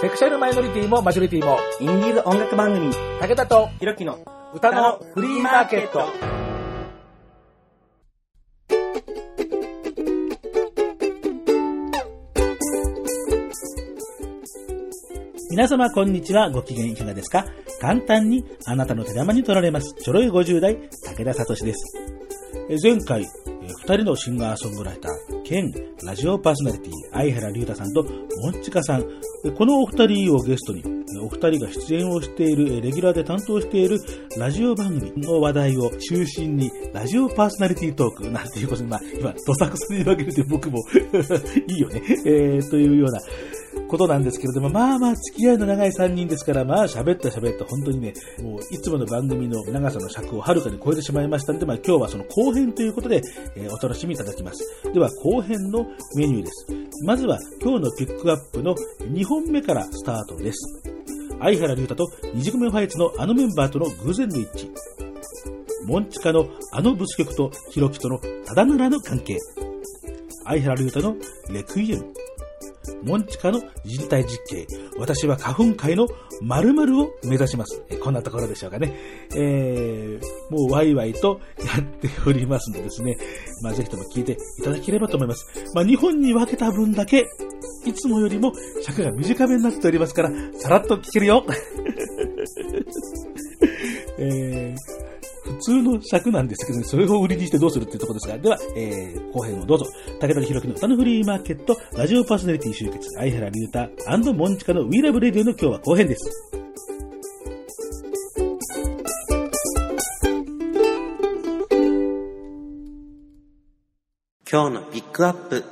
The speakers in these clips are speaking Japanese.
セクシャルマイノリティもマジョリティも、インディーズ音楽番組、武田とひろきの歌のフリーマーケット。皆様こんにちは。ご機嫌いかがですか？簡単にあなたの手玉に取られます。ちょろい50代、武田聡です。え前回、え二人のシンガーソングライター、兼ラジオパーソナリティ、相原龍太さんとモンチカさん、このお二人をゲストに、お二人が出演をしている、レギュラーで担当しているラジオ番組の話題を中心に、ラジオパーソナリティトークなんていうことで、まあ、今、どさくさに分けるて僕も いいよね、えー、というようなことなんですけれども、まあまあ付き合いの長い3人ですから、まあ喋った喋った本当にね、もういつもの番組の長さの尺をはるかに超えてしまいましたので、まあ今日はその後編ということで、えーお楽しみいただきます。では後編のメニューです。まずは今日のピックアップの2本目からスタートです。相原龍太と二軸目ファイツのあのメンバーとの偶然の一致。モンチカのあのブス曲とヒロキとのただならぬ関係。相原龍太のレクイエム。モンチカの人体実験。私は花粉界の〇〇を目指します。こんなところでしょうかね。えー、もうワイワイとやっておりますのでですね。まあ、ぜひとも聞いていただければと思います。まあ、日本に分けた分だけ、いつもよりも尺が短めになっておりますから、さらっと聞けるよ。えー通の尺なんですけどね、それを売りにしてどうするっていうところですが、では、えー、後編をどうぞ。武田弘樹の歌のフリーマーケット、ラジオパーソナリティ集結、相原龍太モンチカの We Love Radio の今日は後編です。今日のピックアップ。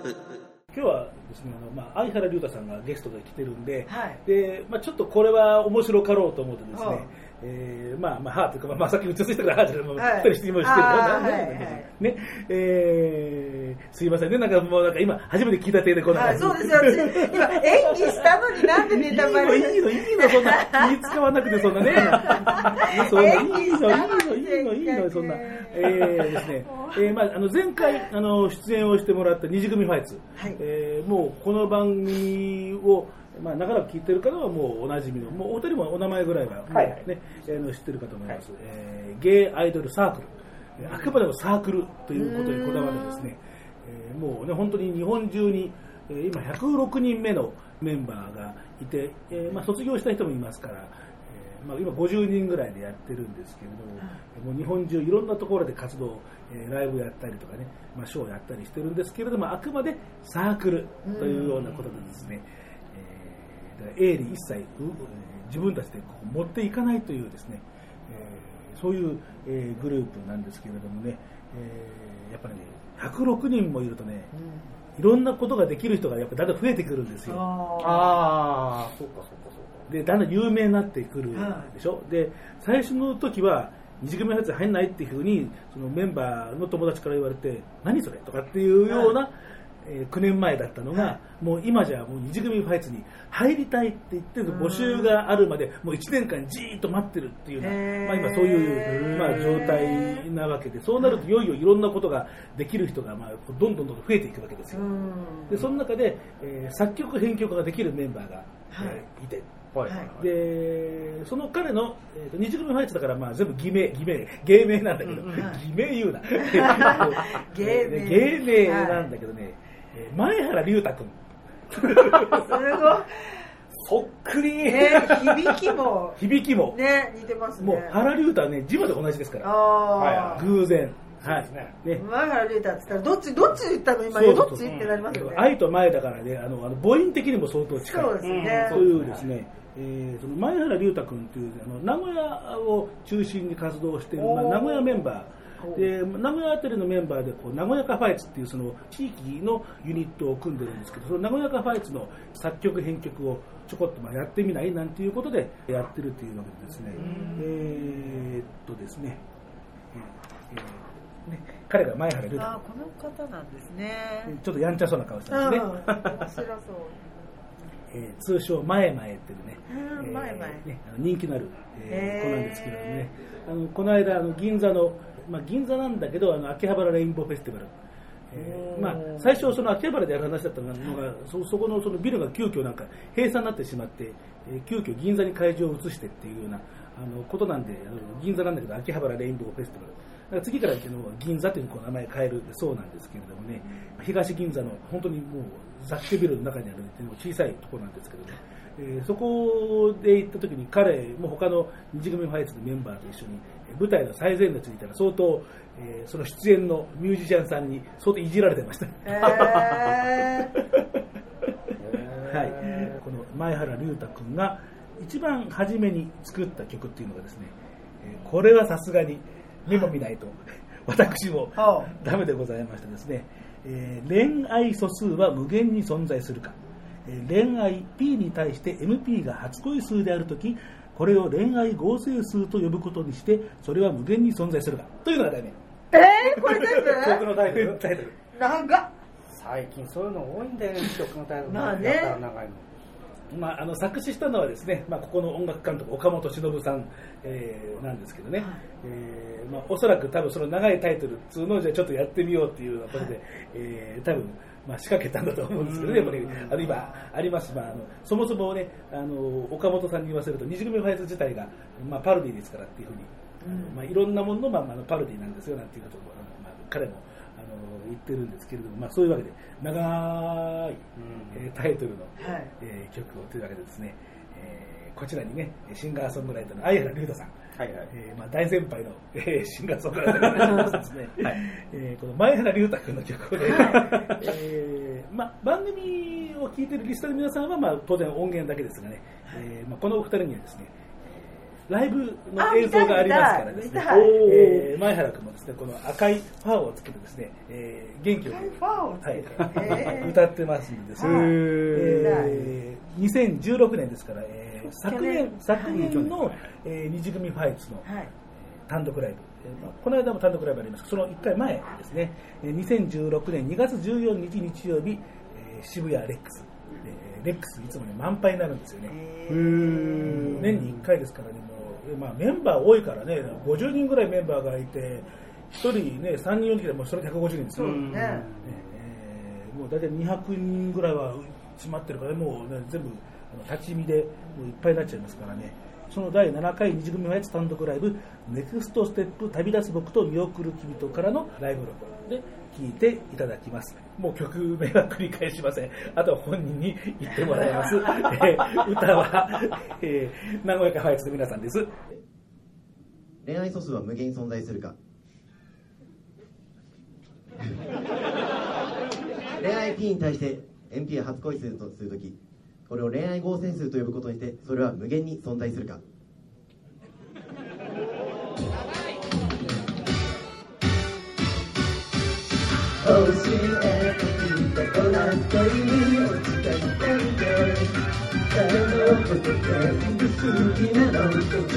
今日はですね、あの、まあ、相原龍太さんがゲストで来てるんで、はいで、まあ、ちょっとこれは面白かろうと思ってですね、はあえー、まあ、まあ、はーというか、まあ、まあ、さっき打ち合わせしたから、はーじゃない、もう、はい。二人質問してるあーななはいねはい。ね、えー、すいませんね、なんかもう、なんか今、初めて聞いた手でこんなはい、感じそうですよ。私今、演技したのになんでネタバレいいの、いいの、いいの、そんな、気使わなくて、そんなね。そんな、いいの、いいの、いいの、いいの、そんな。えーですね、えー、まあ、あの、前回、あの、出演をしてもらった二次組ファイツ。はい。えー、もう、この番組を、まあ、長らく聞いてる方はもうおなじみの、もうお二人もお名前ぐらいは、はい。ね、えーの知ってるかと思います。えーゲイアイドルサークル。えーあくまでもサークルということにこだわるですね、えーもうね、本当に日本中に、えー今106人目のメンバーがいて、えーまあ、卒業した人もいますから、えーまあ、今50人ぐらいでやってるんですけれども、もう日本中いろんなところで活動、えーライブやったりとかね、まあ、ショーやったりしてるんですけれども、あくまでサークルというようなことでですね、えーだから営利一切う自分たちでこう持っていかないというですね、えーそういう、えーグループなんですけれどもね、えーやっぱりね、106人もいるとね、いろんなことができる人がやっぱだんだん増えてくるんですよ。あああ、そうかそうかそうで、だんだん有名になってくるはでしょ。で、最初の時は、二次組のやつ入んないっていうふうに、そのメンバーの友達から言われて、何それとかっていうような、えー9年前だったのが、はもう今じゃもう二次組ファイツに入りたいって言ってる募集があるまで、もう1年間じーっと待ってるっていうような、まあ今そういう、まあ状態なわけで、そうなるといよいよいろんなことができる人が、まあどんどんどんどん増えていくわけですよ。うん。で、その中で、えー作曲編曲ができるメンバーが、はいえーいて、はい。はい。で、その彼の、えーと、二次組ファイツだから、まあ、全部偽名、偽名、芸名なんだけど、うんうん。はい。偽名言うな。芸名。芸名なんだけどね、えー前原龍太君。すごい。そっくり、ね、響きも、響きも、ね、似てますね。もう原龍太はね、字まで同じですから、ああ。偶然。はい。ね前原龍太って言ったら、どっち、どっち言ったの？今、そうそうそうどっちってなりますよね。愛と前だからね、あの、あの母音的にも相当近い。そうですね。そういうですね、えーその前原龍太君というあの名古屋を中心に活動している、まあ、名古屋メンバーで名古屋あたりのメンバーでこう名古屋カファイツっていうその地域のユニットを組んでるんですけどその名古屋カファイツの作曲編曲をちょこっとまあやってみないなんていうことでやってるというわけでですね。えーっとですね,、えーえーね彼が前原龍太ああ、この方なんですね。ちょっとやんちゃそうな顔してうん、ますね、面白そう。えー通称前前っていうね、うんえー前前ねあの人気のある、えー子なんですけれどもね、あのこの間あの銀座の、まあ、銀座なんだけどあの秋葉原レインボーフェスティバル、えーまあ、最初、その秋葉原でやる話だったのが、そそこのそのビルが急遽なんか閉鎖になってしまって、えー急遽銀座に会場を移してっていうようなあのことなんで、銀座なんだけど、秋葉原レインボーフェスティバル。だから次から行くのは銀座というこう名前変えるそうなんですけれどもね、東銀座の本当にもう雑居ビルの中にある小さいところなんですけどね、えーそこで行った時に彼も他の二次組ファイツのメンバーと一緒にえー舞台の最前列にいたら相当、えーその出演のミュージシャンさんに相当いじられてました。え はい、この前原龍太君が一番初めに作った曲っていうのがですね、えーこれはさすがに目も見ないと 私もはダメでございましてですね、えー恋愛素数は無限に存在するか、えー恋愛 P に対して MP が初恋数であるときこれを恋愛合成数と呼ぶことにしてそれは無限に存在するか。というのが題名。えー、これ全曲部 のタイトル。タイトル長っ最近そういうの多いんだよね、曲のタイトル。まあね。長いの。まあ、あの作詞したのはですね、まあ、ここの音楽監督岡本忍さん、えーなんですけどね、えーまあ、おそらく多分その長いタイトルっつうのをじゃあちょっとやってみようっていうようなことで、えー多分まあ仕掛けたんだと思うんですけどね、やっぱりあの今あります、まあ、あのそもそもねあの岡本さんに言わせると二次組ファイズ自体が、まあ、パロディですからっていうふうに、あのまあ、いろんなものの、まあ、まあパロディなんですよなんていうことをあの、まあ、彼もあの言ってるんですけれども、まあ、そういうわけで長い、えータイトルの、はい。えー曲をというわけでですね、えーこちらにねシンガーソングライターの相原龍太さん、はいはい。えーまあ、大先輩の、えーシンガーソングライターですね、はい。えーこの前原龍太君の曲をね、えーまあ、番組を聴いてるリスナーの皆さんは、まあ、当然音源だけですがね、えーまあ、このお二人にはですねえーライブの映像がありますからですね。えー前原君もですねこの赤いファーをつけてですね、えー元気よくはい。歌ってますんです、はいえー2016年ですから、えー昨去年年昨年去の年、えー二次組ファイツの、はい。単独ライブ、えーまあこの間も単独ライブありますその1回前ですね、えー2016年2月14日日曜日、えー渋谷レックス、えーレックスいつもね満杯になるんですよね、えー。年に1回ですからねもう、えーまあ、メンバー多いからね50人ぐらいメンバーがいて1人ね3人4人でもうそれで150人ですよ、そうね。ねえーもう大体200人ぐらいは詰まってるからもう、ね、全部立ち見でもういっぱいになっちゃいますからね。その第7回二次組ファイツ単独ライブ「ネクストステップ旅立つ僕と見送る君と」からのライブ録音で聴いていただきます。もう曲名は繰り返しません。あとは本人に言ってもらいます、えー歌は、えー名古屋ファイツの皆さんです。恋愛素数は無限に存在するか。恋愛 P に対して MP 初恋数とするとき。これを恋愛合成数と呼ぶことにしてそれは無限に存在するか？教えてきた子ら恋に落ちた誰のこと全部好きなの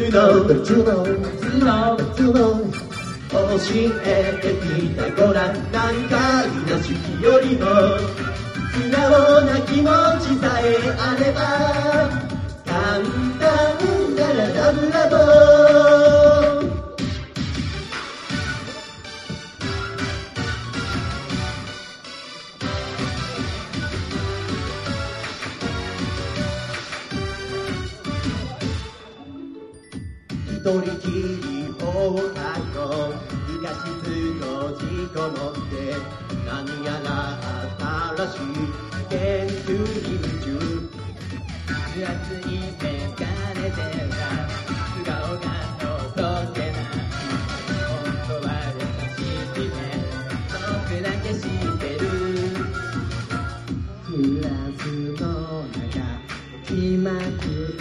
You know, but you know, But you know, you know 教えてきた子ら何回な式よりも。素直な気持ちさえあれば簡単ならラブラボ一人きり放課後理科室のじこもって何やら新しい研究に夢中熱いメガネでは素顔がのぞけない本当は優しいね僕だけ知ってるクラスの中気ま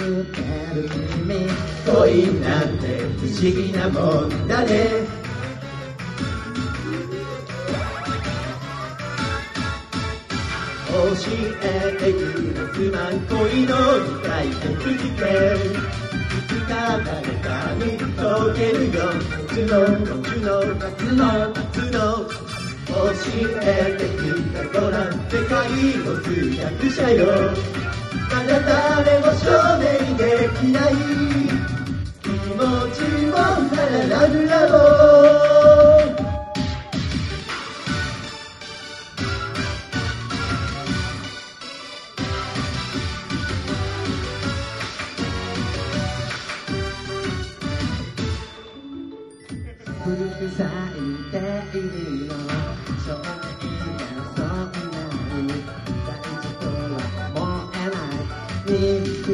くってる君恋なんて不思議なもんだね。教えてくれすまん恋の理解でくじけ。いつか誰かに解けるよ。夏の夏の夏の夏の。教えてくれたごらん世界の通訳者よ。まだ誰も証明できない。気持ちもラララブラボ。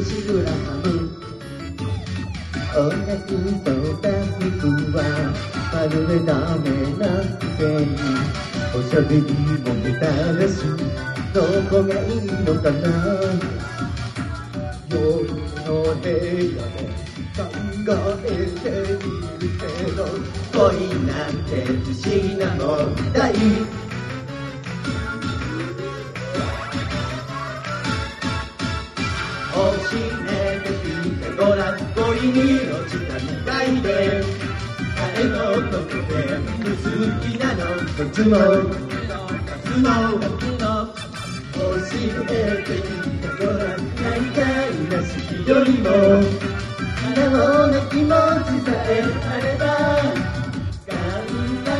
しぐらむ音楽とダンスはまるでダメな？くせにおしゃべりも下手だし。どこがいいのかな？夜の部屋で考えているけど恋な？んて不思議な？問題教えてきてごらん恋に落ちたみたいで誰のことで好きなの。どっちもどっちも教えてきてごらん何かいな好きよりも素直な気持ちさえあれば簡単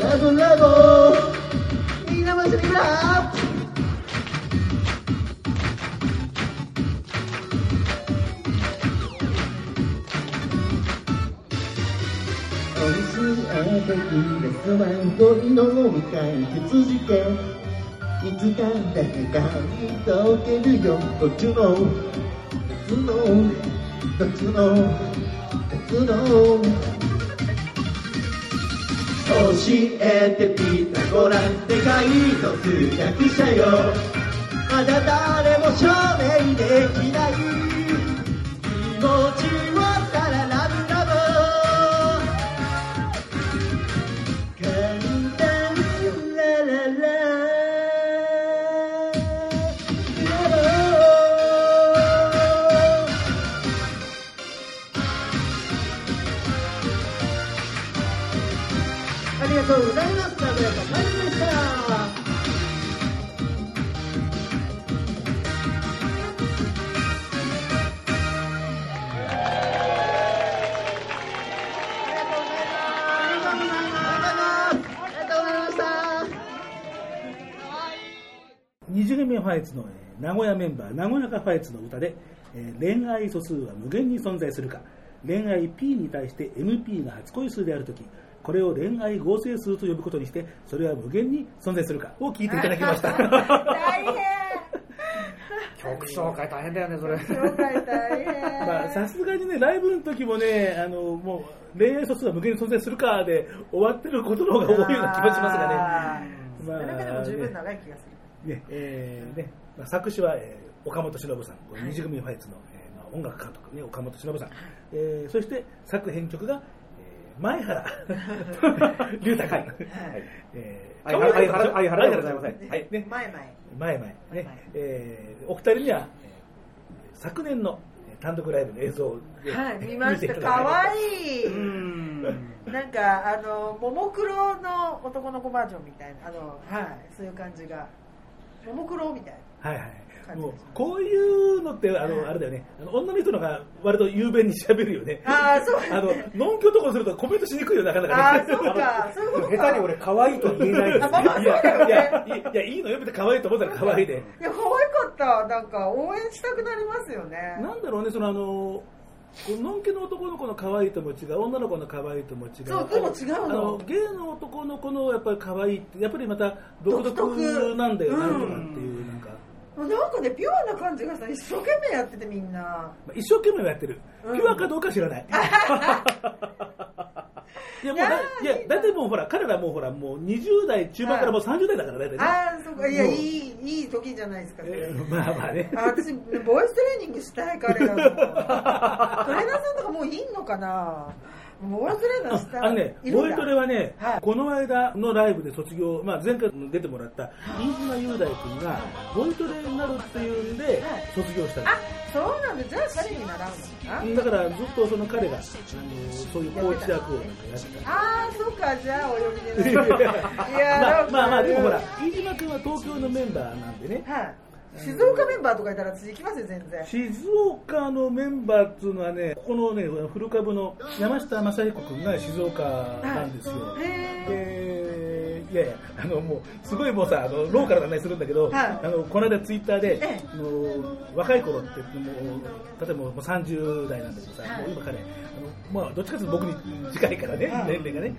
ラブ。ラボみんなも一緒にラブ席レストラン恋の向かい羊券いつかだけがとけるよ途中のこ夏のこ夏のこ夏の教えてピタゴラ世界の通学者よ。あなたえー名古屋メンバー、名古屋ファイツの歌で、えー恋愛素数は無限に存在するか、恋愛 P に対して MP が初恋数であるとき、これを恋愛合成数と呼ぶことにして、それは無限に存在するか。を聞いていただきました。大変。曲紹介大変だよね、それ。紹介大変。まあ、さすがにね、ライブの時もね、あの、もう、恋愛素数は無限に存在するかで終わってることの方が多いような気もしますがあね。ーそれだけでも十分長い気がする。ね、えーね、まあ、作詞は、えー岡本忍さん、二次組ファイツの、えーまあ、音楽監督、ね、岡本忍さん、えーそして作編曲が、えー前原 龍太君、えー相原相原相原でございませんはい、ね、前々。前前々、えーお二人には、えー昨年のえー単独ライブの映像で、はい。見ましたかわいいうん。なんかあのももクロの男の子バージョンみたいなあのはい。そういう感じが。ももクロみたいはいはい。もう、こういうのって、あの、あれだよね。あの女の人のが割と雄弁に喋るよね。あーそうあの、のんきょとかするとコメントしにくいよ、なかなかね。ああそうかそういうことか下手に俺可愛いとは言えないですあまあまあいや、いや、いや、いいのよ、別に可愛いと思ったら可愛いで。いや可愛かったなんか応援したくなりますよねなんだろうね、そのあの、のんけの男の子の可愛いとも違う、女の子の可愛いとも違う。そうでも違うのあの、男の子のやっぱり可愛いって、やっぱりまた独独特特なんだよな、とかうんっていう、なんか。なんかねピュアな感じがさ一生懸命やっててみんなまあ一生懸命やってる。うんピュアかどうか知らない。いや、もうだ、いやだいたいもうほら、彼らもうほら、もう20代中盤からもう30代だから、だいたいね。ああそうかいやいいいい時じゃないですかえーまあまあね。あ私ボイストレーニングしたい彼らも トレーナーさんとかもういんのかなボイストレーナーしたいあのね、ボイトレはね、はい。この間のライブで卒業、まあ、前回出てもらった飯島雄大君が、ボイトレになるっていうんではい、卒業したんあそうなんだ。じゃあ彼に習うのか。なだからずっとその彼が、あのそういうコーチ役をなんかやってた。ああそうか。じゃあお呼びで。いやなまあまあまあ、でもほら、飯島君は東京のメンバーなんでね、はい静岡メンバーとかいたら私行きますよ全然。静岡のメンバーっていうのはね、ここのね、古株の山下正彦君が静岡なんですよ。へで、いやいや、あの、もう、すごいもうさ、あの、ローカルな話するんだけど、はい。あの、この間ツイッターで、ええ。あの若い頃って、もう、例えばもう30代なんだけどさ、はい。もう今彼、あの、まあ、どっちかというと僕に近いからね、はい。年齢がね。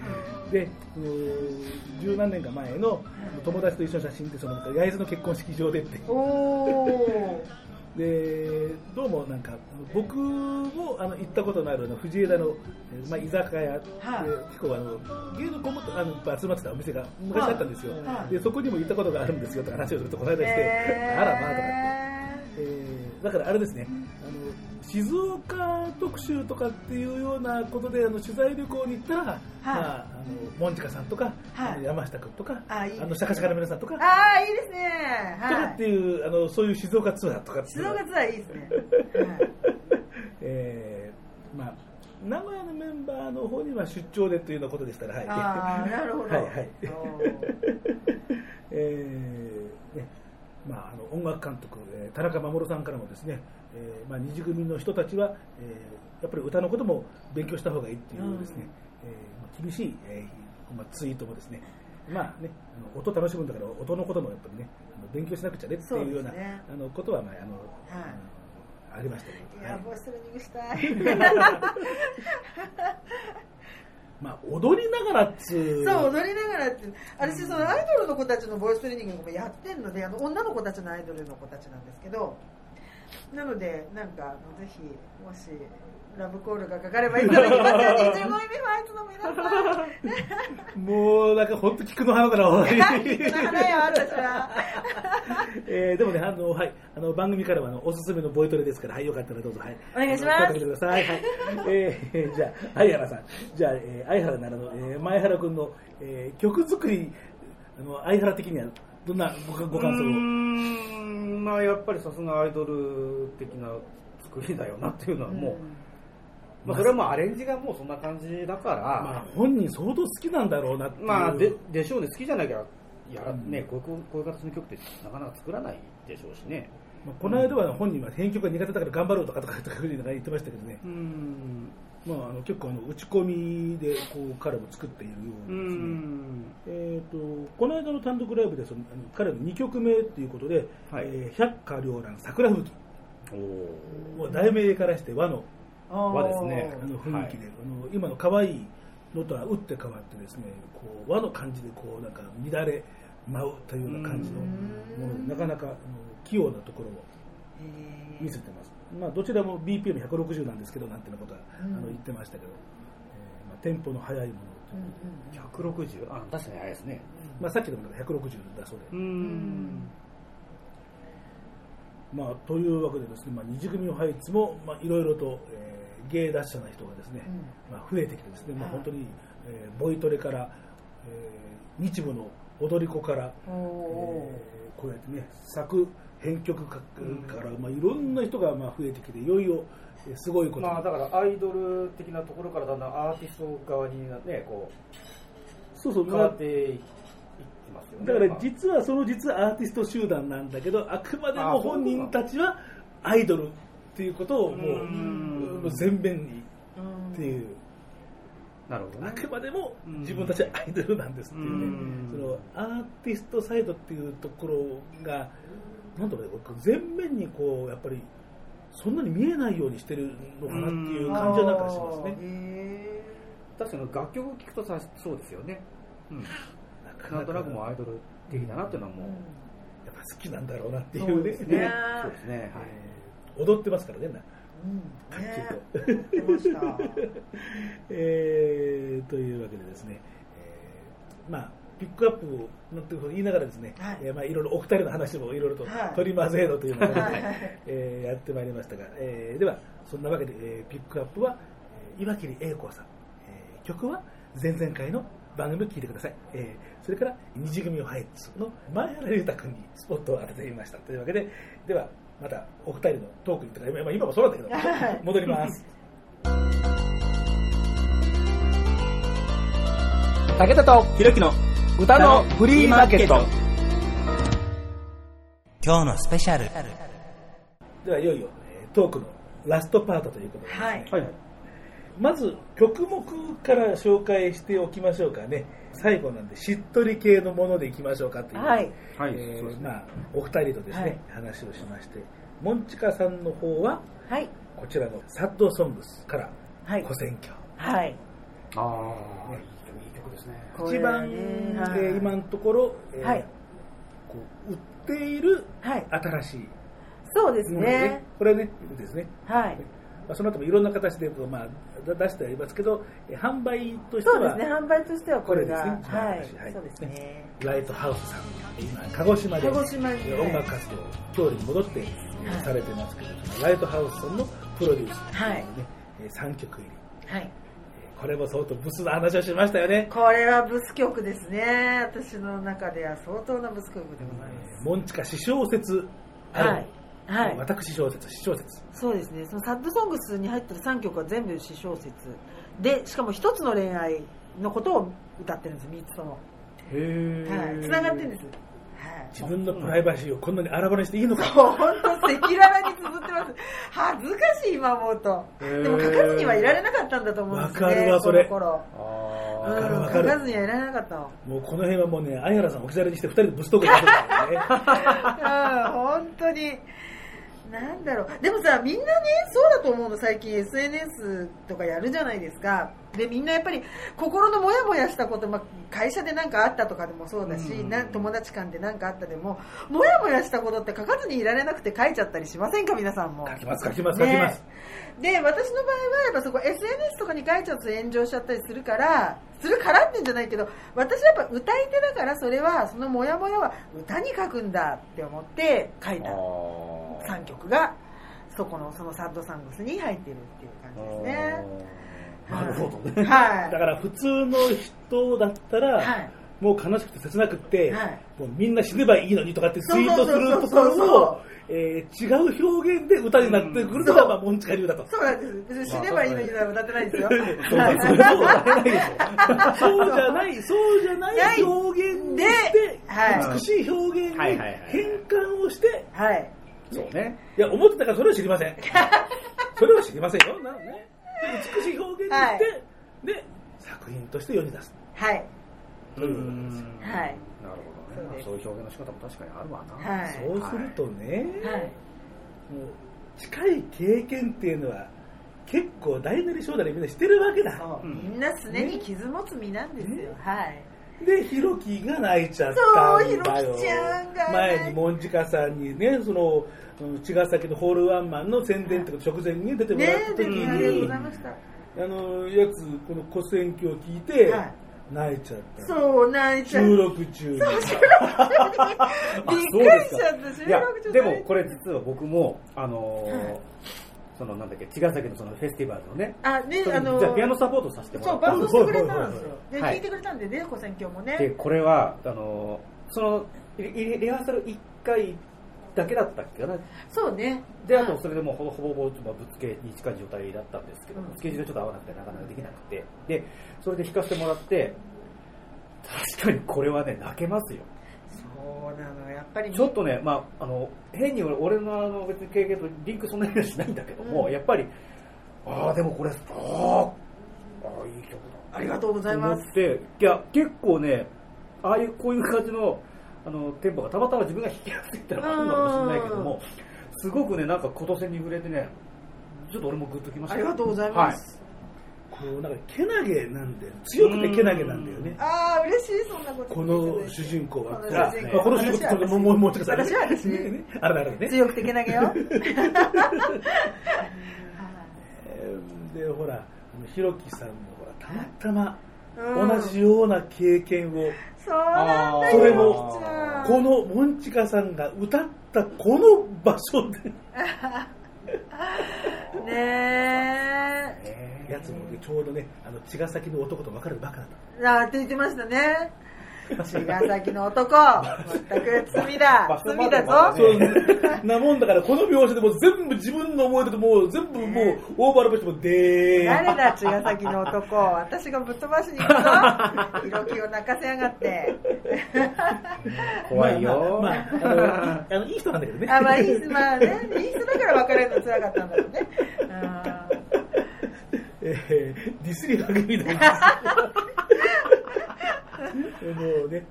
で、うん十何年か前の友達と一緒の写真で、その、焼津の結婚式場でって、おーでどうもなんか僕もあの行ったことのある藤枝の、えーまあ、居酒屋で、はい。結構あの芸能子もあの集まってたお店が昔あったんですよ、はい。でそこにも行ったことがあるんですよとか話をするとこの間して、えー。あらまあとかって、えーだからあれですね。あの静岡特集とかっていうようなことであの取材旅行に行ったら、まあ、あのモンチカさんとか、はい。あの山下君とかあいいね。あのシャカシャカの皆さんとか、ああいいですね。とかっていうあのそういう静岡ツアーとか静岡ツアーいいですね、はい。えーまあ、名古屋のメンバーの方には出張でというようなことでしたら、はい。ああなるほど。はいはい。えーねまあ、あの音楽監督、えー田中守さんからもですね、えーまあ、二次組の人たちは、えーやっぱり歌のことも勉強した方がいいっていうですね、えーまあ厳しい、えーまあ、ツイートもですね、まあね、あの音楽しむんだから音のこともやっぱりね、勉強しなくちゃねっていうようなね。あのことは、まああのはい。あのありましたけど、はいいやボイストレーニングしたい。まあ、踊りながらっつう。そう踊りながらって。私そのアイドルの子たちのボイストレーニングもやってるのであの女の子たちのアイドルの子たちなんですけどなのでなんかぜひもしラブコールがかかればいただきますよ25位目ファイツの皆さん。もうなんか本当菊の花だな、おい聞くの花よ私は えーでもね、あの、はい、あの、番組からは、あの、おすすめのボイトレですから、はい、よかったらどうぞ、はい。お願いします。てください。はい。えーじゃあ、相原さん。じゃあ、えー相原ならの、えー前原君の、えー曲作り、あの、相原的には、どんなごご感想うんまあやっぱりさすがアイドル的な作りだよなっていうのはもう、まあ、それはもうアレンジがもうそんな感じだから、まあ、本人相当好きなんだろうなって。まあででしょうね。好きじゃなきゃやら、うん。ねこういうこういう形の曲ってなかなか作らないでしょうしね。まあこの間は本人は編曲が苦手だから頑張ろうとかとかとか言ってましたけどね。うんまあ、あの結構あの打ち込みでこう彼も作っているよううですね。ん。えー、とこの間の単独ライブでそのあの彼の2曲目ということで「はい。えー百花繚乱桜吹雪。お」題名からして和の和ですね。あの雰囲気で、あの今の可愛いのとは打って変わってですねこう和の感じでこうなんか乱れ舞うというような感じのものでなかなかあの器用なところを見せてます、まあ、どちらも BPM160 なんですけどなんていことは、うん。あの言ってましたけど、えーまあ、テンポの速いものう。ことで160あ確かに早いですね。まあ、さっきのものが160だそうで、ん。まあ、というわけでですね、まあ、二次組の配置も、まあ、いろいろと、えー芸達者な人がですね、まあ、増えてきてですね、まあ、本当に、えーボイトレから、えー日舞の踊り子から、えーこうやってね作編曲家から、まあ、いろんな人がまあ増えてきていよいよ、えーすごいことに。まあだからアイドル的なところからだんだんアーティスト側にねこそうそうう変わっていってますよね。だから実はその実はアーティスト集団なんだけどあくまでも本人たちはアイドルっていうことをもううん。もう全面にっていう。なるほどね。あくまでも自分たちはアイドルなんですっていうね。うん。そのアーティストサイドっていうところがなんだろうね全面にこうやっぱりそんなに見えないようにしてるのかなっていう感じはなんかしますね。ね確かに楽曲を聴くとさそうですよね、うん、なんとなくもうアイドル的だなっていうのはもう、やっぱ好きなんだろうなっていね。そううですね。ねそうですね。はい。えー踊ってますからねなうんねはっきりと出ました。えーというわけでですね、えーまあ、ピックアップをなんて言いながらですね、はい。いえーまあ、いろいろお二人の話もいろいろとはい。取り混ぜろというようなことで、はい。えーやってまいりましたが、えーではそんなわけで、えーピックアップは、えー岩切栄子さん、えー曲は前々回の番組を聞いてください、えーそれから二次組をハイツの前原裕太君にスポットを当ててみました。というわけでではまたお二人のトークにとか今今もそうなんだけどはい。戻ります。武田とひろきの歌のフリーマーケット。今日のスペシャル。ではいよいよ、えートークのラストパートということで、はい。はい。はいまず曲目から紹介しておきましょうかね。最後なんでしっとり系のものでいきましょうかという、はい。はい。えまあ、お二人とですね、はい。話をしまして。モンチカさんの方ははい。こちらのサッドソングスからはい。古選挙、はい。ああ、いい曲ですね。一番、ねえ今のところ、えーはい。こう売っているはい。新しいそうですね。これねですね、はい。まあ、その後もいろんな形で、まあ、だ出してはいますけどえー販売としてはそうですね。販売としてはこれがこれですね。はい。はい。そうですね。ライトハウスさん今鹿児島で鹿児島にえー音楽活動通りに戻って、えーはい。されてますけどライトハウスさんのプロデュース、はいねえー3曲入り。はい。えーこれも相当ブスな話をしましたよね。これはブス曲ですね。私の中では相当なブス曲でございます。モンチカ詩小説はい。はい。私小説詩小説。そうですね。そのサッドソングスに入ってる3曲は全部詩小説でしかも一つの恋愛のことを歌ってるんです3つとも。へはい。繋がってるんです。はい自分のプライバシーをこんなに荒ばにしていいのか。本当赤裸々に綴ってます。恥ずかしい今思うと。でも書かずにはいられなかったんだと思うんですねわかるわそれ。この頃。あわかるうんわかる。書かずにはいられなかったの。もうこの辺はもうね相原さん置き去りにして2人でブストークやってるからね。うん本当になんだろう。でもさみんなねそうだと思うの。最近 SNS とかやるじゃないですか。でみんなやっぱり心のモヤモヤしたこと、まあ、会社で何かあったとかでもそうだし、うん。な友達間で何かあったでもモヤモヤしたことって書かずにいられなくて書いちゃったりしませんか？皆さんも。書きます書きます書きます、で私の場合はやっぱそこ SNS とかに書いちゃうと炎上しちゃったりするからするからってんじゃないけど私はやっぱ歌い手だからそれはそのモヤモヤは歌に書くんだって思って書いた3曲がそこのそのサッドサングスに入ってるっていう感じですね。なるほどね。はい。だから普通の人だったら、はいもう悲しくて切なくて、はい。もうみんな死ねばいいのにとかってツイートするところを、えー違う表現で歌になってくるのが、うんまあ、モンチカ流だと。そうなんです。別に死ねばいいのには歌ってないですよ。そうだそうだそう。じゃないそうじゃない、そうじゃない表現ではい。美しい表現にはいはいはい。変換をして、はいそうね。いや、思ってたからそれは知りません。それは知りませんよ。なのね。で美しい表現にして、で、作品として世に出す。はいということですよはいなるほどね。そういう表現の仕方も確かにあるわな。はいそうするとね、はいもう近い経験っていうのは結構大なり小なりみんなしてるわけだ。みんな常に傷持つ身なんですよねはいで、ひろきが泣いちゃったんだよ。そうひろきちゃんがね。前にモンジカさんにね、その、うん茅ヶ崎のホールワンマンの宣伝と直前に出てもらねった時に、ございました。あの、やつ、この古選挙を聞いて、はい。泣いちゃった。そう泣いちゃう収録中に。びっくりしちゃった。収録中、でもこれ実は僕も、あのーはいそのなんだっけ、茅ヶ崎のそのフェスティバルのね、あねあのピアノサポートさせてもらそうった。んですバンドしてくれたんですよ。ではい。聞いてくれたんでね古選挙もね。で、これは、あのーその、リハーサル1回だけだったっけかな。そうね。で、あとはい。それでもうほぼほぼぼぶつけに近い状態だったんですけど、うん。スケジュールがちょっと合わなくてなかなかできなくて、で、それで弾かせてもらって、確かにこれはね、泣けますよ。そうなのやっぱりちょっとね、まあ、あの変に俺俺のあの別に経験とリンクそんなにはしないんだけども、うん。やっぱり、ああ、でもこれ、ああ、いい曲だ。ありがとうございます。と思って、いや、結構ね、ああいうこういう感じのあのテンポがたまたま自分が弾きやすいってのがあるのかもしれないけども、すごくね、なんか琴線に触れてね、ちょっと俺もグッときました。よありがとうございます、こう、なんか、けなげなんだよ。強くてけなげなんだよね。ああ嬉しいそんなこと。この主人公は。この主人公あこの主人公ってもう、もう、もう、ちょっと私は私ね。あれだからね。強くてけなげよ。え ーで、ほら、ひろきさんのほら、たまたま、うん。同じような経験を、そうなんだよ。それもこのモンチカさんが歌ったこの場所で、ねえ やつもねちょうどね、あの、茅ヶ崎の男と別れるばっかだった。あーって言ってましたね。茅ヶ崎の男。全く罪だ。罪だぞ。そうね。なもんだから、この描写でもう全部自分の思い出ともう全部もうオーバーラップしてもでー。誰だ茅ヶ崎の男。私がぶっ飛ばしに行くぞ色気を泣かせやがって。怖いよ。まあ、まああのあの、いい人なんだけどね。あまあいいまあねいい人だから別れるの辛かったんだろうね。ええーディスりまくりなんですよもうね、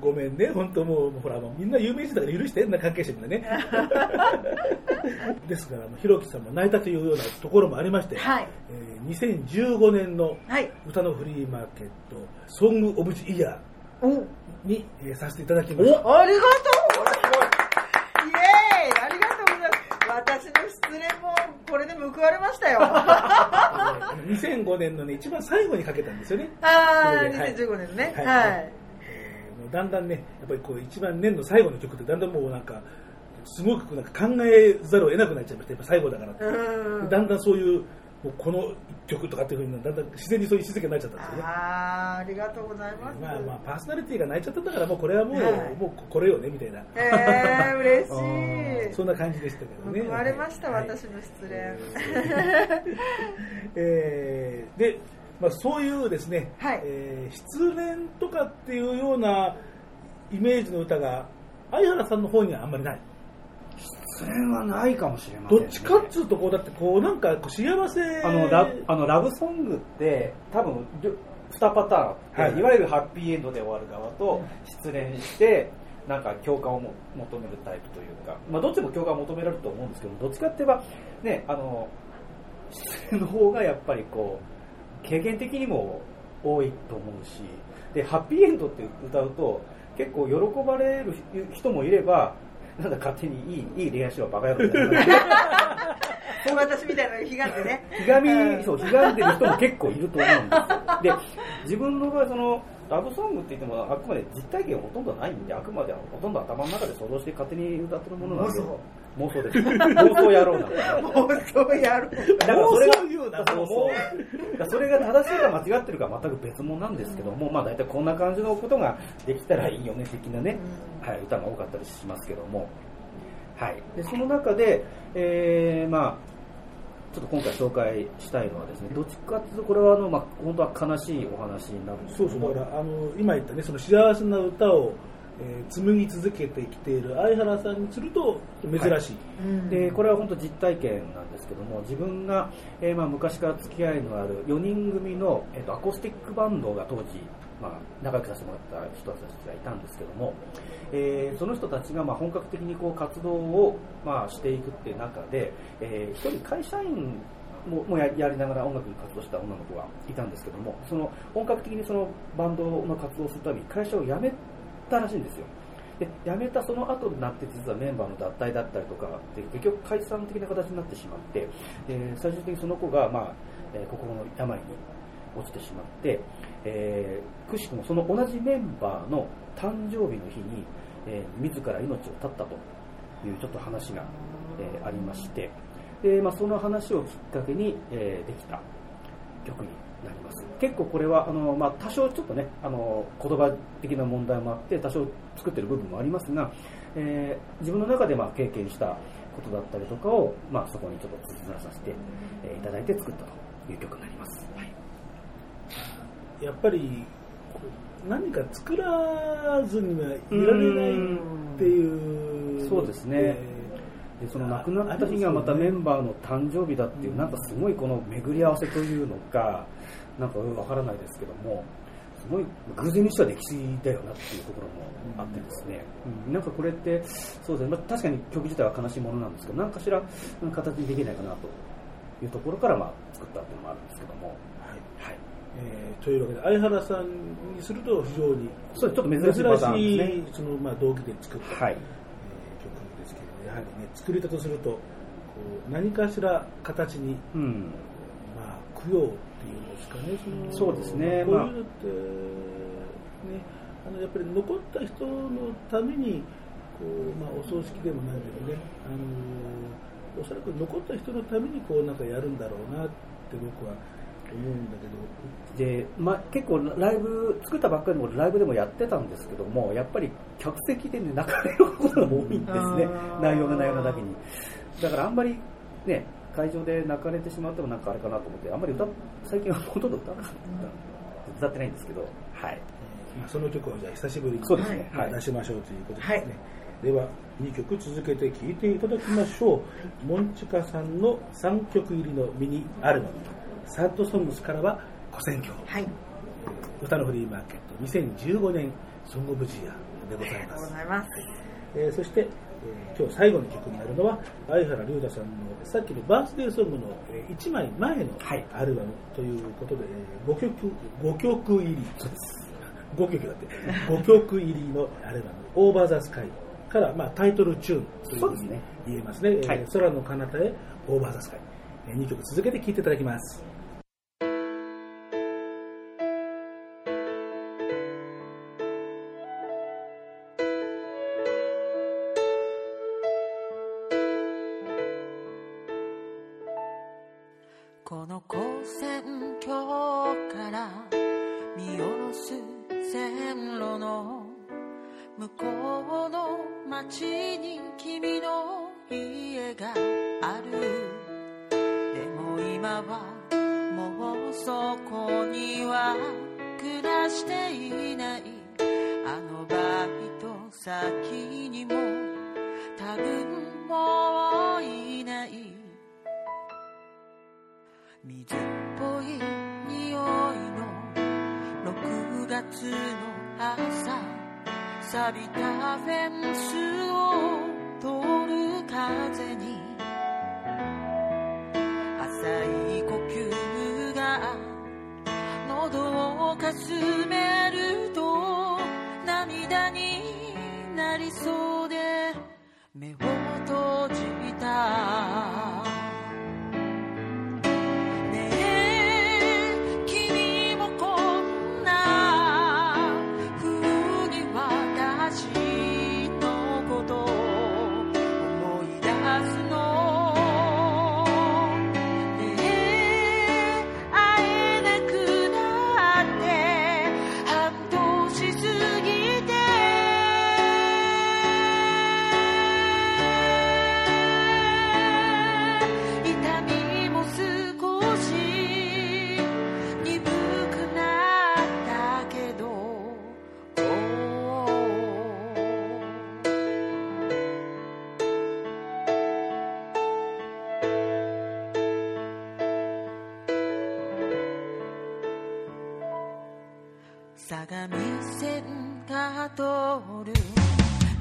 ごめんね、本当もう、もうほら、もうみんな有名人だから許してんな、関係者みんなね。ですから、ひろきさんも泣いたというようなところもありまして、はい。えー2015年のはい。歌のフリーマーケット、ソング・オブ・ジ・イヤおーに、えーさせていただきました。ありがとうイエーイありがとうございます私の失恋もこれで報われましたよあ2005年のね、一番最後にかけたんですよ。ね。あそれではい。2015年ね。はい。はい、えーもうだんだんね、やっぱりこう一番年の最後の曲ってだんだんもうなんか、すごくなんか考えざるを得なくなっちゃいました、やっぱ最後だからだんだんそういうこの一曲とかっていうふうにだんだん自然にそういう位置づけになっちゃったんですよね。あーありがとうございます、まあまあパーソナリティが泣いちゃったんだからもうこれはもう、はいもうこれよねみたいな。えー、嬉しい そんな感じでしたけどね。報われました、はい私の失恋、えーで、まあ、そういうですね、はいえー失恋とかっていうようなイメージの歌が相原さんの方にはあんまりない。それはないかもしれません、ね。どっちかっつうとこうだってこうなんか幸せあのラあのラブソングって多分りょ2パターンあって、はいい、わゆるハッピーエンドで終わる側と失恋してなんか共感をも求めるタイプというか、まあ、どっちも共感を求められると思うんですけどどっちかって言えば、ね、あの失恋の方がやっぱりこう経験的にも多いと思うしでハッピーエンドって歌うと結構喜ばれる人もいればなんだ勝手にいいいい恋愛しろバカ野郎みたいな。そう私みたいなのが悲願でね。ひがみ、そう、ひがんでる人も結構いると思うんですよ。で、自分の場合、その、ラブソングって言っても、あくまで実体験はほとんどないんで、あくまでほとんど頭の中で想像して勝手に歌ってるものなんで、妄想です。妄想野郎な。んで。妄想やるだからそれが妄想言うなだからもうだからそれが正しいか間違ってるかは全く別物なんですけども、まあ大体こんな感じのことができたらいいよね的なね、はい、歌が多かったりしますけども、はい。で、その中で、えー、まあ、ちょっと今回紹介したいのはですね、どっちかっていうと、これはあの、まあ、本当は悲しいお話になるんですけども。そうそうだからあの今言ったねその幸せな歌を、えー紡ぎ続けてきている相原さんにすると珍しい、でこれは本当実体験なんですけども自分が、えーまあ、昔から付き合いのある4人組の、えーとアコースティックバンドが当時、まあ、仲良くさせてもらった人たちがいたんですけども、えーその人たちがまあ本格的にこう活動を、まあ、していくっていう中で、えー一人会社員ももややりながら音楽に活動した女の子がいたんですけどもその本格的にそのバンドの活動をするために会社を辞めたらしいんですよ。で辞めたその後になって実はメンバーの脱退だったりとかで結局解散的な形になってしまってで最終的にその子が、まあえー心の病に落ちてしまって、えーくしくもその同じメンバーの誕生日の日に、えー自ら命を絶ったというちょっと話が、えーありましてで、まあ、その話をきっかけに、えーできた曲になります。結構これはあの、まあ、多少ちょっとねあの言葉的な問題もあって多少作ってる部分もありますが、えー自分の中でまあ経験したことだったりとかを、まあ、そこにちょっと綴らさせて、えーいただいて作ったという曲になります、はい。やっぱり何か作らずにはいられないっていうそうですねでその亡くなった日がまたメンバーの誕生日だっていう、なんかすごいこの巡り合わせというのか、なんかわからないですけども、すごい偶然にしては歴史だよなっていうところもあってですね、うん。なんかこれって、そうですね、まあ、確かに曲自体は悲しいものなんですけど、何かしらうん形にできないかなというところからまあ作ったっていうのもあるんですけども、はい。えーというわけで相原さんにすると非常にそうちょっと珍しいね。その、まあ、動機で作った、はいやはりね作り手とするとこう何かしら形に、うん。まあ、供養っていうんですかねのそうですねこういうのって、ねあのやっぱり残った人のためにこう、まあ、お葬式でもないけどねあのおそらく残った人のためにこうなんかやるんだろうなって僕は思うんだけどで、まあ、結構ライブ作ったばっかりのライブでもやってたんですけどもやっぱり客席で、ね、泣かれることが多いんですね。内容が内容なだけに。だからあんまりね会場で泣かれてしまってもなんかあれかなと思ってあんまり歌最近はほとんど歌わなかった。歌ってないんですけどはい。まあ、その曲をじゃあ久しぶりにそうですね。はい。まあ出しましょうということですね、はい。では2曲続けて聴いていただきましょうモンチカさんの3曲入りのミニアルバムサッドソングスからは古選挙はい。歌のフリーマーケット2015年ソングオブジアでございありがとうますございます。えーそして、えー今日最後の曲になるのは相原龍太さんのさっきのバースデーソングの1枚前のはい。アルバムということで、え5曲5曲入り。そうです。5曲だって。5曲入りのアルバム「オーバー・ザ・スカイ」から、まあ、タイトルチューンというふうにそうですね。言えますね「えーはい。空の彼方へオーバー・ザ・スカイ」え2曲続けて聴いていただきますそこには暮らしていない。あのバイト先にも多分もういない。水っぽい匂いの6月の朝。錆びたフェンスを通る風に。かすめると涙になりそうで目を閉じた相模線が通る。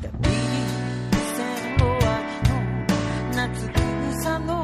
旅に線路脇の夏草の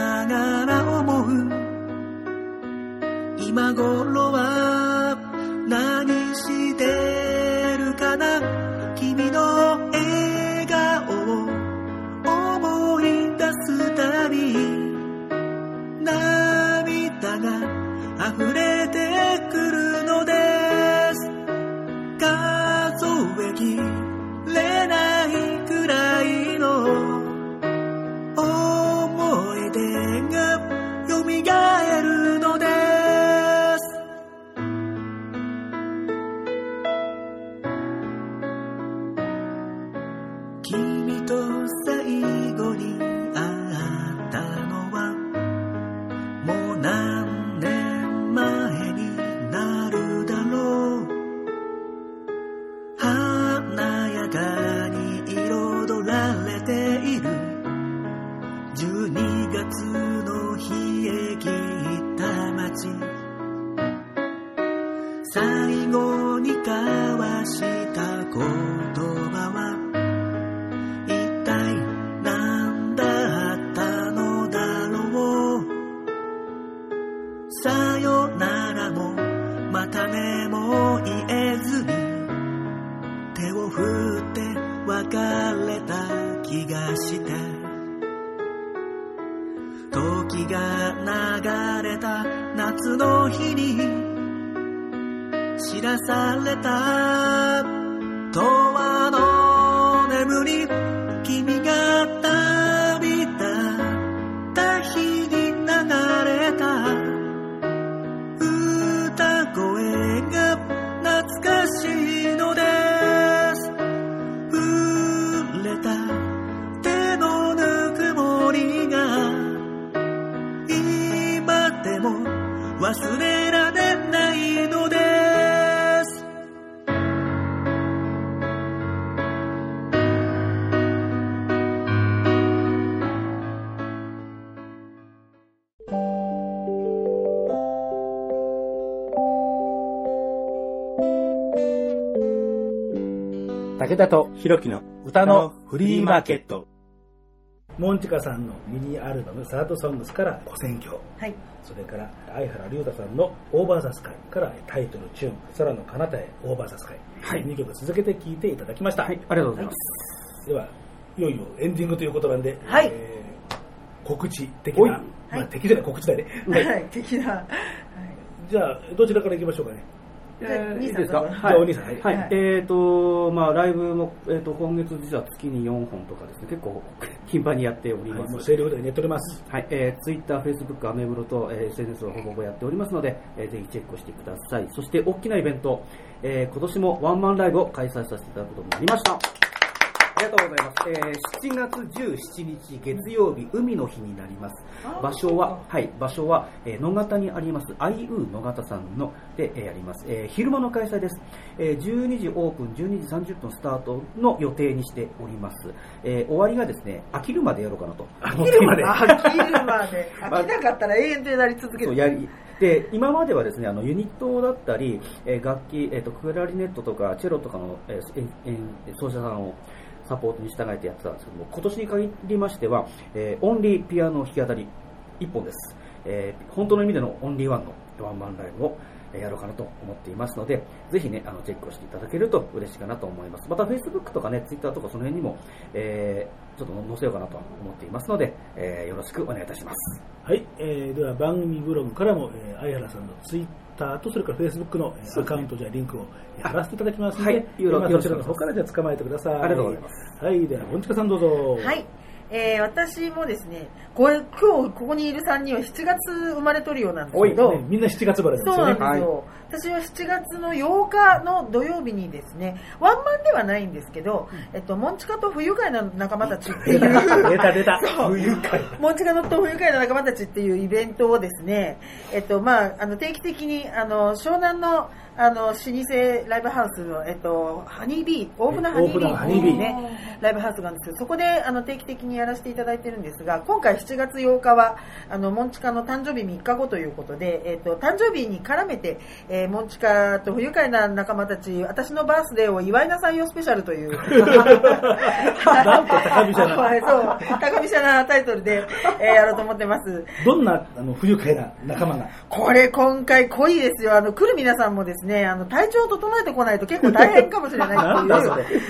ながら思う。今頃は時が流れた夏の日に知らされた忘れられないのです武田とひろきの歌のフリーマーケット。モンチカさんのミニアルバム「サードソングス」から「古戦況はい」それから相原龍太さんの「オーバーザスカイ」からタイトルチューン「空の彼方へオーバーザスカイ」はい。2曲続けて聴いていただきました、はい、ありがとうございます。ではいよいよエンディングということなんで、はい。えー告知的な、まあ、敵じゃない告知だね、はい、的な、はい、じゃあどちらからいきましょうかねいいですか？どうぞじゃあお兄さん。はい。はい、はいえっ、と、まあ、ライブも、えっ、と、今月実は月に4本とかですね、結構頻繁にやっております。もう精力的にやっております。はい、えー、Twitter、Facebook、アメブロと、えー SNS をほぼほぼやっておりますので、えーぜひチェックしてください。そして、大きなイベント、えー今年もワンマンライブを開催させていただくことになりました。ありがとうございます。えー7月17日月曜日、海の日になります。場所は、はい、場所は、えー野方にあります、アイウー野方さんので、えーやります。えー昼間の開催です。えー12時オープン、12時30分スタートの予定にしております。えー終わりがですね、飽きるまでやろうかなと思っています。飽きるまで 飽きなかったら永遠とやり続けるそうやりで今まではですねあのユニットだったり、えー楽器、えー、とクラリネットとかチェロとかの、えーえー奏者さんをサポートに従えてやってたんですけども今年に限りましては、えーオンリーピアノ弾き語り1本です、えー本当の意味でのオンリーワンのワンマンライブをやろうかなと思っていますので、ぜひね、あのチェックをしていただけると嬉しいかなと思います。また、Facebook とかね、Twitter とかその辺にも、えーちょっと載せようかなと思っていますので、えーよろしくお願いいたします。はい、えーでは番組ブログからも、えー相原さんのツイッターとそれからフェイスブックの、えーアカウントじゃあリンクをえー貼らせていただきますので、はいよろまあよろしくそちらの方からじゃあ捕まえてください。ありがとうございます。はい、では、本近さんどうぞ。はい、えー私もですねこれ今日ここにいる3人は7月生まれトリオなんですけど、ね。みんな7月生まれですそうよね。なんですよ、私は7月の8日の土曜日にですねワンマンではないんですけど、えっと、モンチカと不愉快な仲間たちっていう。出た出た。そう。不愉快。モンチカのと不愉快な仲間たちっていうイベントをですね、えっとまあ、あの定期的にあの湘南のあの老舗ライブハウスの、えっと、ハニービー大船ハニービー大船ハニービー。ねライブハウスがあるんですけどそこであの定期的にやらせていただいてるんですが今回7月8日はあのモンチカの誕生日3日後ということで、えっと誕生日に絡めて、えーモンチカと不愉快な仲間たち私のバースデーを祝いなさいよスペシャルという なんと高飛車な はいそう高飛車なタイトルで、えーやろうと思ってますどんなあの不愉快な仲間が？これ今回濃いですよ。あの、来る皆さんもですね、あの、体調を整えてこないと結構大変かもしれないって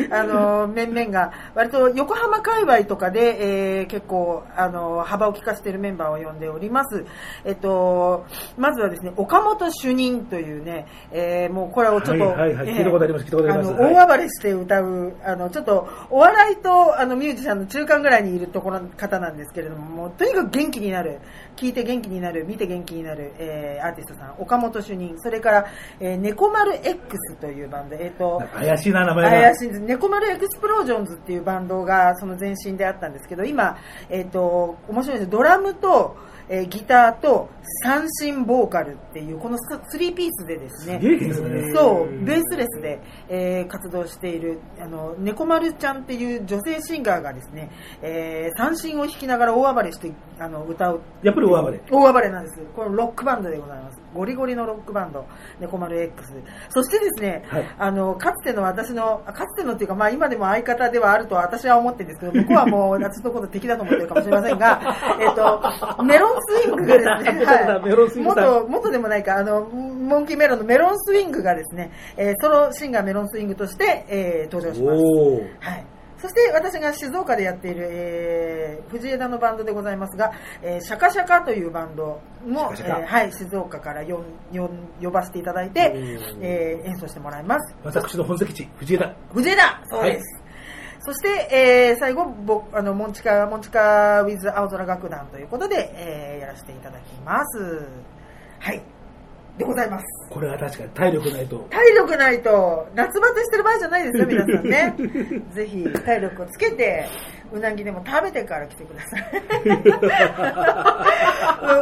いう、あの、面々が、割と横浜界隈とかで、えー結構、あの、幅を利かせているメンバーを呼んでおります。えっと、まずはですね、岡本主任というね、えーもうこれをちょっと、はいはいはいえー聞いたことあります聞いたことありますのはい大暴れして歌う、あの、ちょっと、お笑いと、あの、ミュージシャンの中間ぐらいにいるところの方なんですけれども、もう、とにかく元気になる、聞いて元気になる、見て元気になる、えーアーティストさん、岡本主任、それから、えー、猫丸 X というバンド、えっ、と、怪しいな、名前が。怪しいんです。猫丸エクスプロージョンズっていうバンドがその前身であったんですけど、今、えっ、と、面白いです。ドラムと、えーギターと三振ボーカルっていう、このスリーピースでですねそう、ベースレスで、えー活動している、あの、猫丸ちゃんっていう女性シンガーがですね、えー三振を弾きながら大暴れして、あの、歌う。やっぱり大暴れ。大暴れなんです。これロックバンドでございます。ゴリゴリのロックバンド、猫丸 X。そしてですね、はいあの、かつての私の、あかつてのっていうか、まあ今でも相方ではあると私は思ってるんですけど、向こうはもう 私のこと敵だと思ってるかもしれませんが、えっと、メロンスイングがですね、出た出たメロンスイングさん元、元でもないか、あの、モンキーメロンのメロンスイングがですね、えーソロシンガーメロンスイングとして、えー登場します。はい。そして私が静岡でやっている、えー、藤枝のバンドでございますが、えーシャカシャカというバンドも、シャカシャカえーはい、静岡から呼ん呼ん呼ばせていただいて、えー演奏してもらいます。私の本籍地、藤枝。藤枝そうです。そして、えー最後、ぼあの、モンチカ、モンチカウィズ青空楽団ということで、えーやらせていただきます。はい。でございます。これは確かに体力ないと。体力ないと、夏バテしてる場合じゃないですよ、皆さんね。ぜひ、体力をつけて、うなぎでも食べてから来てください。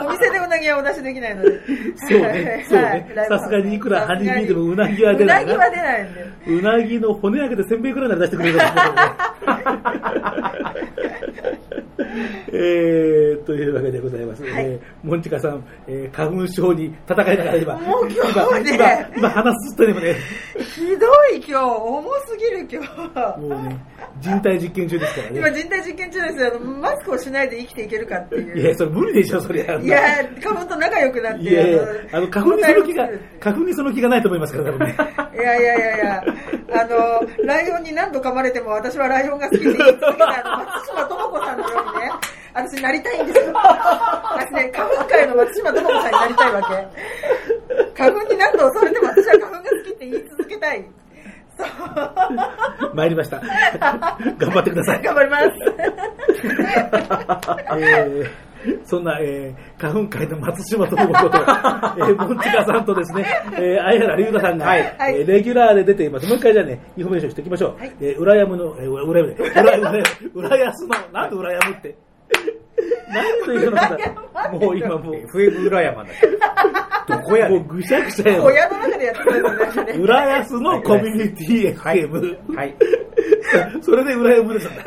お店でうなぎはお出しできないので。そうね、そうね。さすがにいくらハニービーでもうなぎは出ないうなぎは出ないんで。うなぎの骨焼けてせんべいくらいなら出してくれるかもしれないえー、というわけでございます。はいえー、モンチカさん、えー、花粉症に戦いながら今、もう今日ね今、今、今話すとでもね、ひどい今日、重すぎる今日。もうね、人体実験中ですから今ね。人体実験中ですよ。マスクをしないで生きていけるかっていう。いや、それ無理でしょ、それ。いや、花粉と仲良くなって。いやいや、あの、花粉にその気が 花粉にその気がないと思いますから、多分ね。いやいやいやいや、あの、ライオンに何度噛まれても私はライオンが好きって言い続けたあの松島智子さんのようにね、私なりたいんですよ。私ね、花粉界の松島智子さんになりたいわけ。花粉に何度襲われても私は花粉が好きって言い続けたい。参りました。頑張ってください。頑張ります。えーそんな、えー、花粉界の松島智と、えー、モンチカさんとですね、えー、相原龍太さんが、はいえーレギュラーで出ています。もう一回じゃあね、インフォメーションしておきましょう。はいえー、裏山の、えー、裏山で、裏山で、裏安の、なんで裏山って？なんというのかな。もう今もう、FM 裏山だどこやねもうんぐしゃぐしゃや小屋の中でやってくださいね。浦安のコミュニティ FM。はい。それで裏山ですんだ。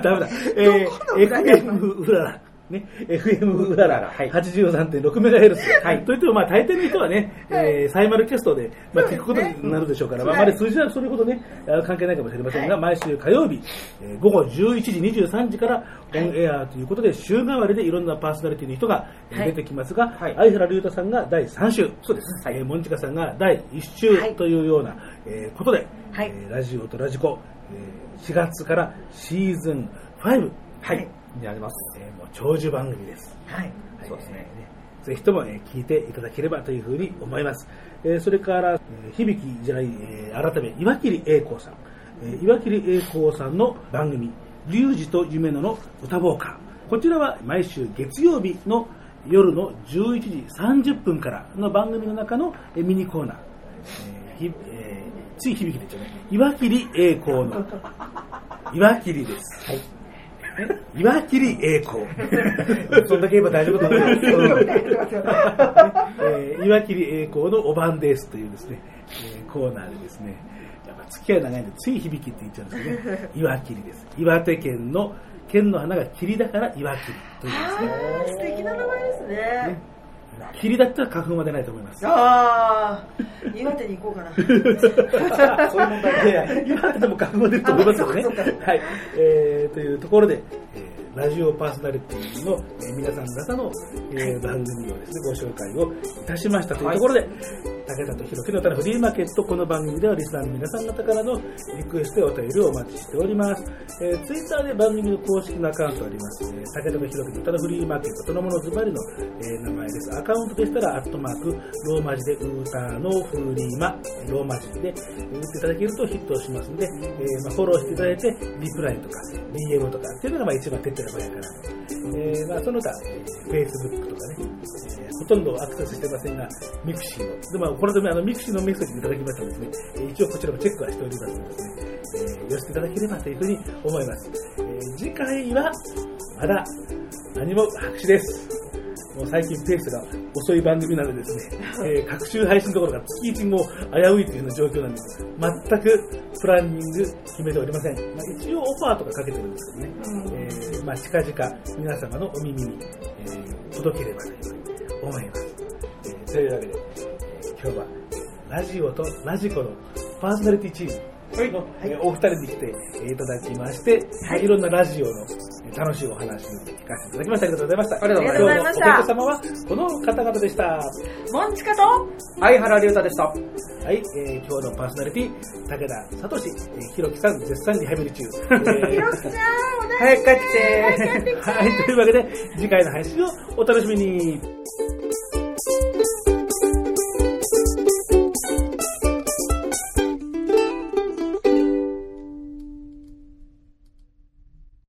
ダメだ。えー、FM うらら。ね、FM うらら、はい83.6メガヘルツ。はい。といっても、まあ、大抵の人はね、えー、サイマルキャストで、まあ、聞くことになるでしょうから、まあ、あまり数字はそれほどね、あ関係ないかもしれませんが、毎週火曜日、えー午後11時23時からオンエアということで、週替わりでいろんなパーソナリティの人が出てきますが、はい相原龍太さんが第3週、そうです。えー、モンチカさんが第1週はいというような、えーことで、はいえーラジオとラジコ、えー4月からシーズン5、はいになります。えーもう長寿番組です。はい。そうですね。ぜひとも、えー聞いていただければというふうに思います。えーそれから、えー響きじゃない、えー改め、岩切栄光さん。えー岩切栄光さんの番組、リュウジと夢野の歌ボーカー。こちらは毎週月曜日の夜の11時30分からの番組の中のえーミニコーナー。えーひえーつい響きでちゃうね。岩切栄光の 岩切です。はい。岩切栄光。そんだけ言えば大丈夫だと思います。えー岩切栄光のおばんですというですね、えーコーナーでですね、やっぱ付き合い長いんでつい響きって言っちゃうんですよね。岩切です。岩手県の県の花が霧だから岩切というですね。素敵な名前ですね。霧だったら花粉は出ないと思います。ああ、岩手に行こうかな。そういう問題いや岩手でも花粉は出ると思いますよね。はい。えー、というところで、えーラジオパーソナリティの、えー皆さん方の、えー番組をですね、ご紹介をいたしましたというところで、武田と弘樹の歌のフリーマーケット、この番組ではリスナーの皆さん方からのリクエストやお便りをお待ちしております。えー、ツイッターで番組の公式のアカウントあります。えー、武田と弘樹の歌のフリーマーケットそのものズバリの、えー名前です。アカウントでしたら、アットマーク、ローマ字でウーターのフリーマ、ローマ字で打っていただけるとヒットしますので、えーまあ、フォローしていただいて、リプライとか、DM とかっていうのがまあ一番手っ取り早いかなと。えーまあ、その他、Facebook とかね、えーほとんどアクセスしてませんが、ミクシーの、でまあ、このためあのミクシーのメッセージいただきましたのでですね、えー一応こちらもチェックはしておりますのでですね、えー、寄せていただければというふうに思います。えー次回は、まだ何も白紙です。もう最近ペースが遅い番組なのでですね、えー、隔週配信どころか月一も危ういというような状況なんです。全くプランニング決めておりません。まあ、一応オファーとかかけてるんですけどね、えーまあ、近々皆様のお耳に、えー届ければというふうに思います。えーというわけで、えー今日はラジオとラジコのパーソナリティチームの、えーお二人に来てえーいただきまして、い、ろんなラジオのえー楽しいお話を聞かせていただきました。ありがとうございました。ありがとうございました今日のお客様はこの方々でした。モンチカと相原龍太でした。はい、えー今日のパーソナリティ、武田聡、えー、ひろきさん、絶賛リハビリ中。えーひろきさん、お早く帰ってきて。はい、というわけで、次回の配信をお楽しみに。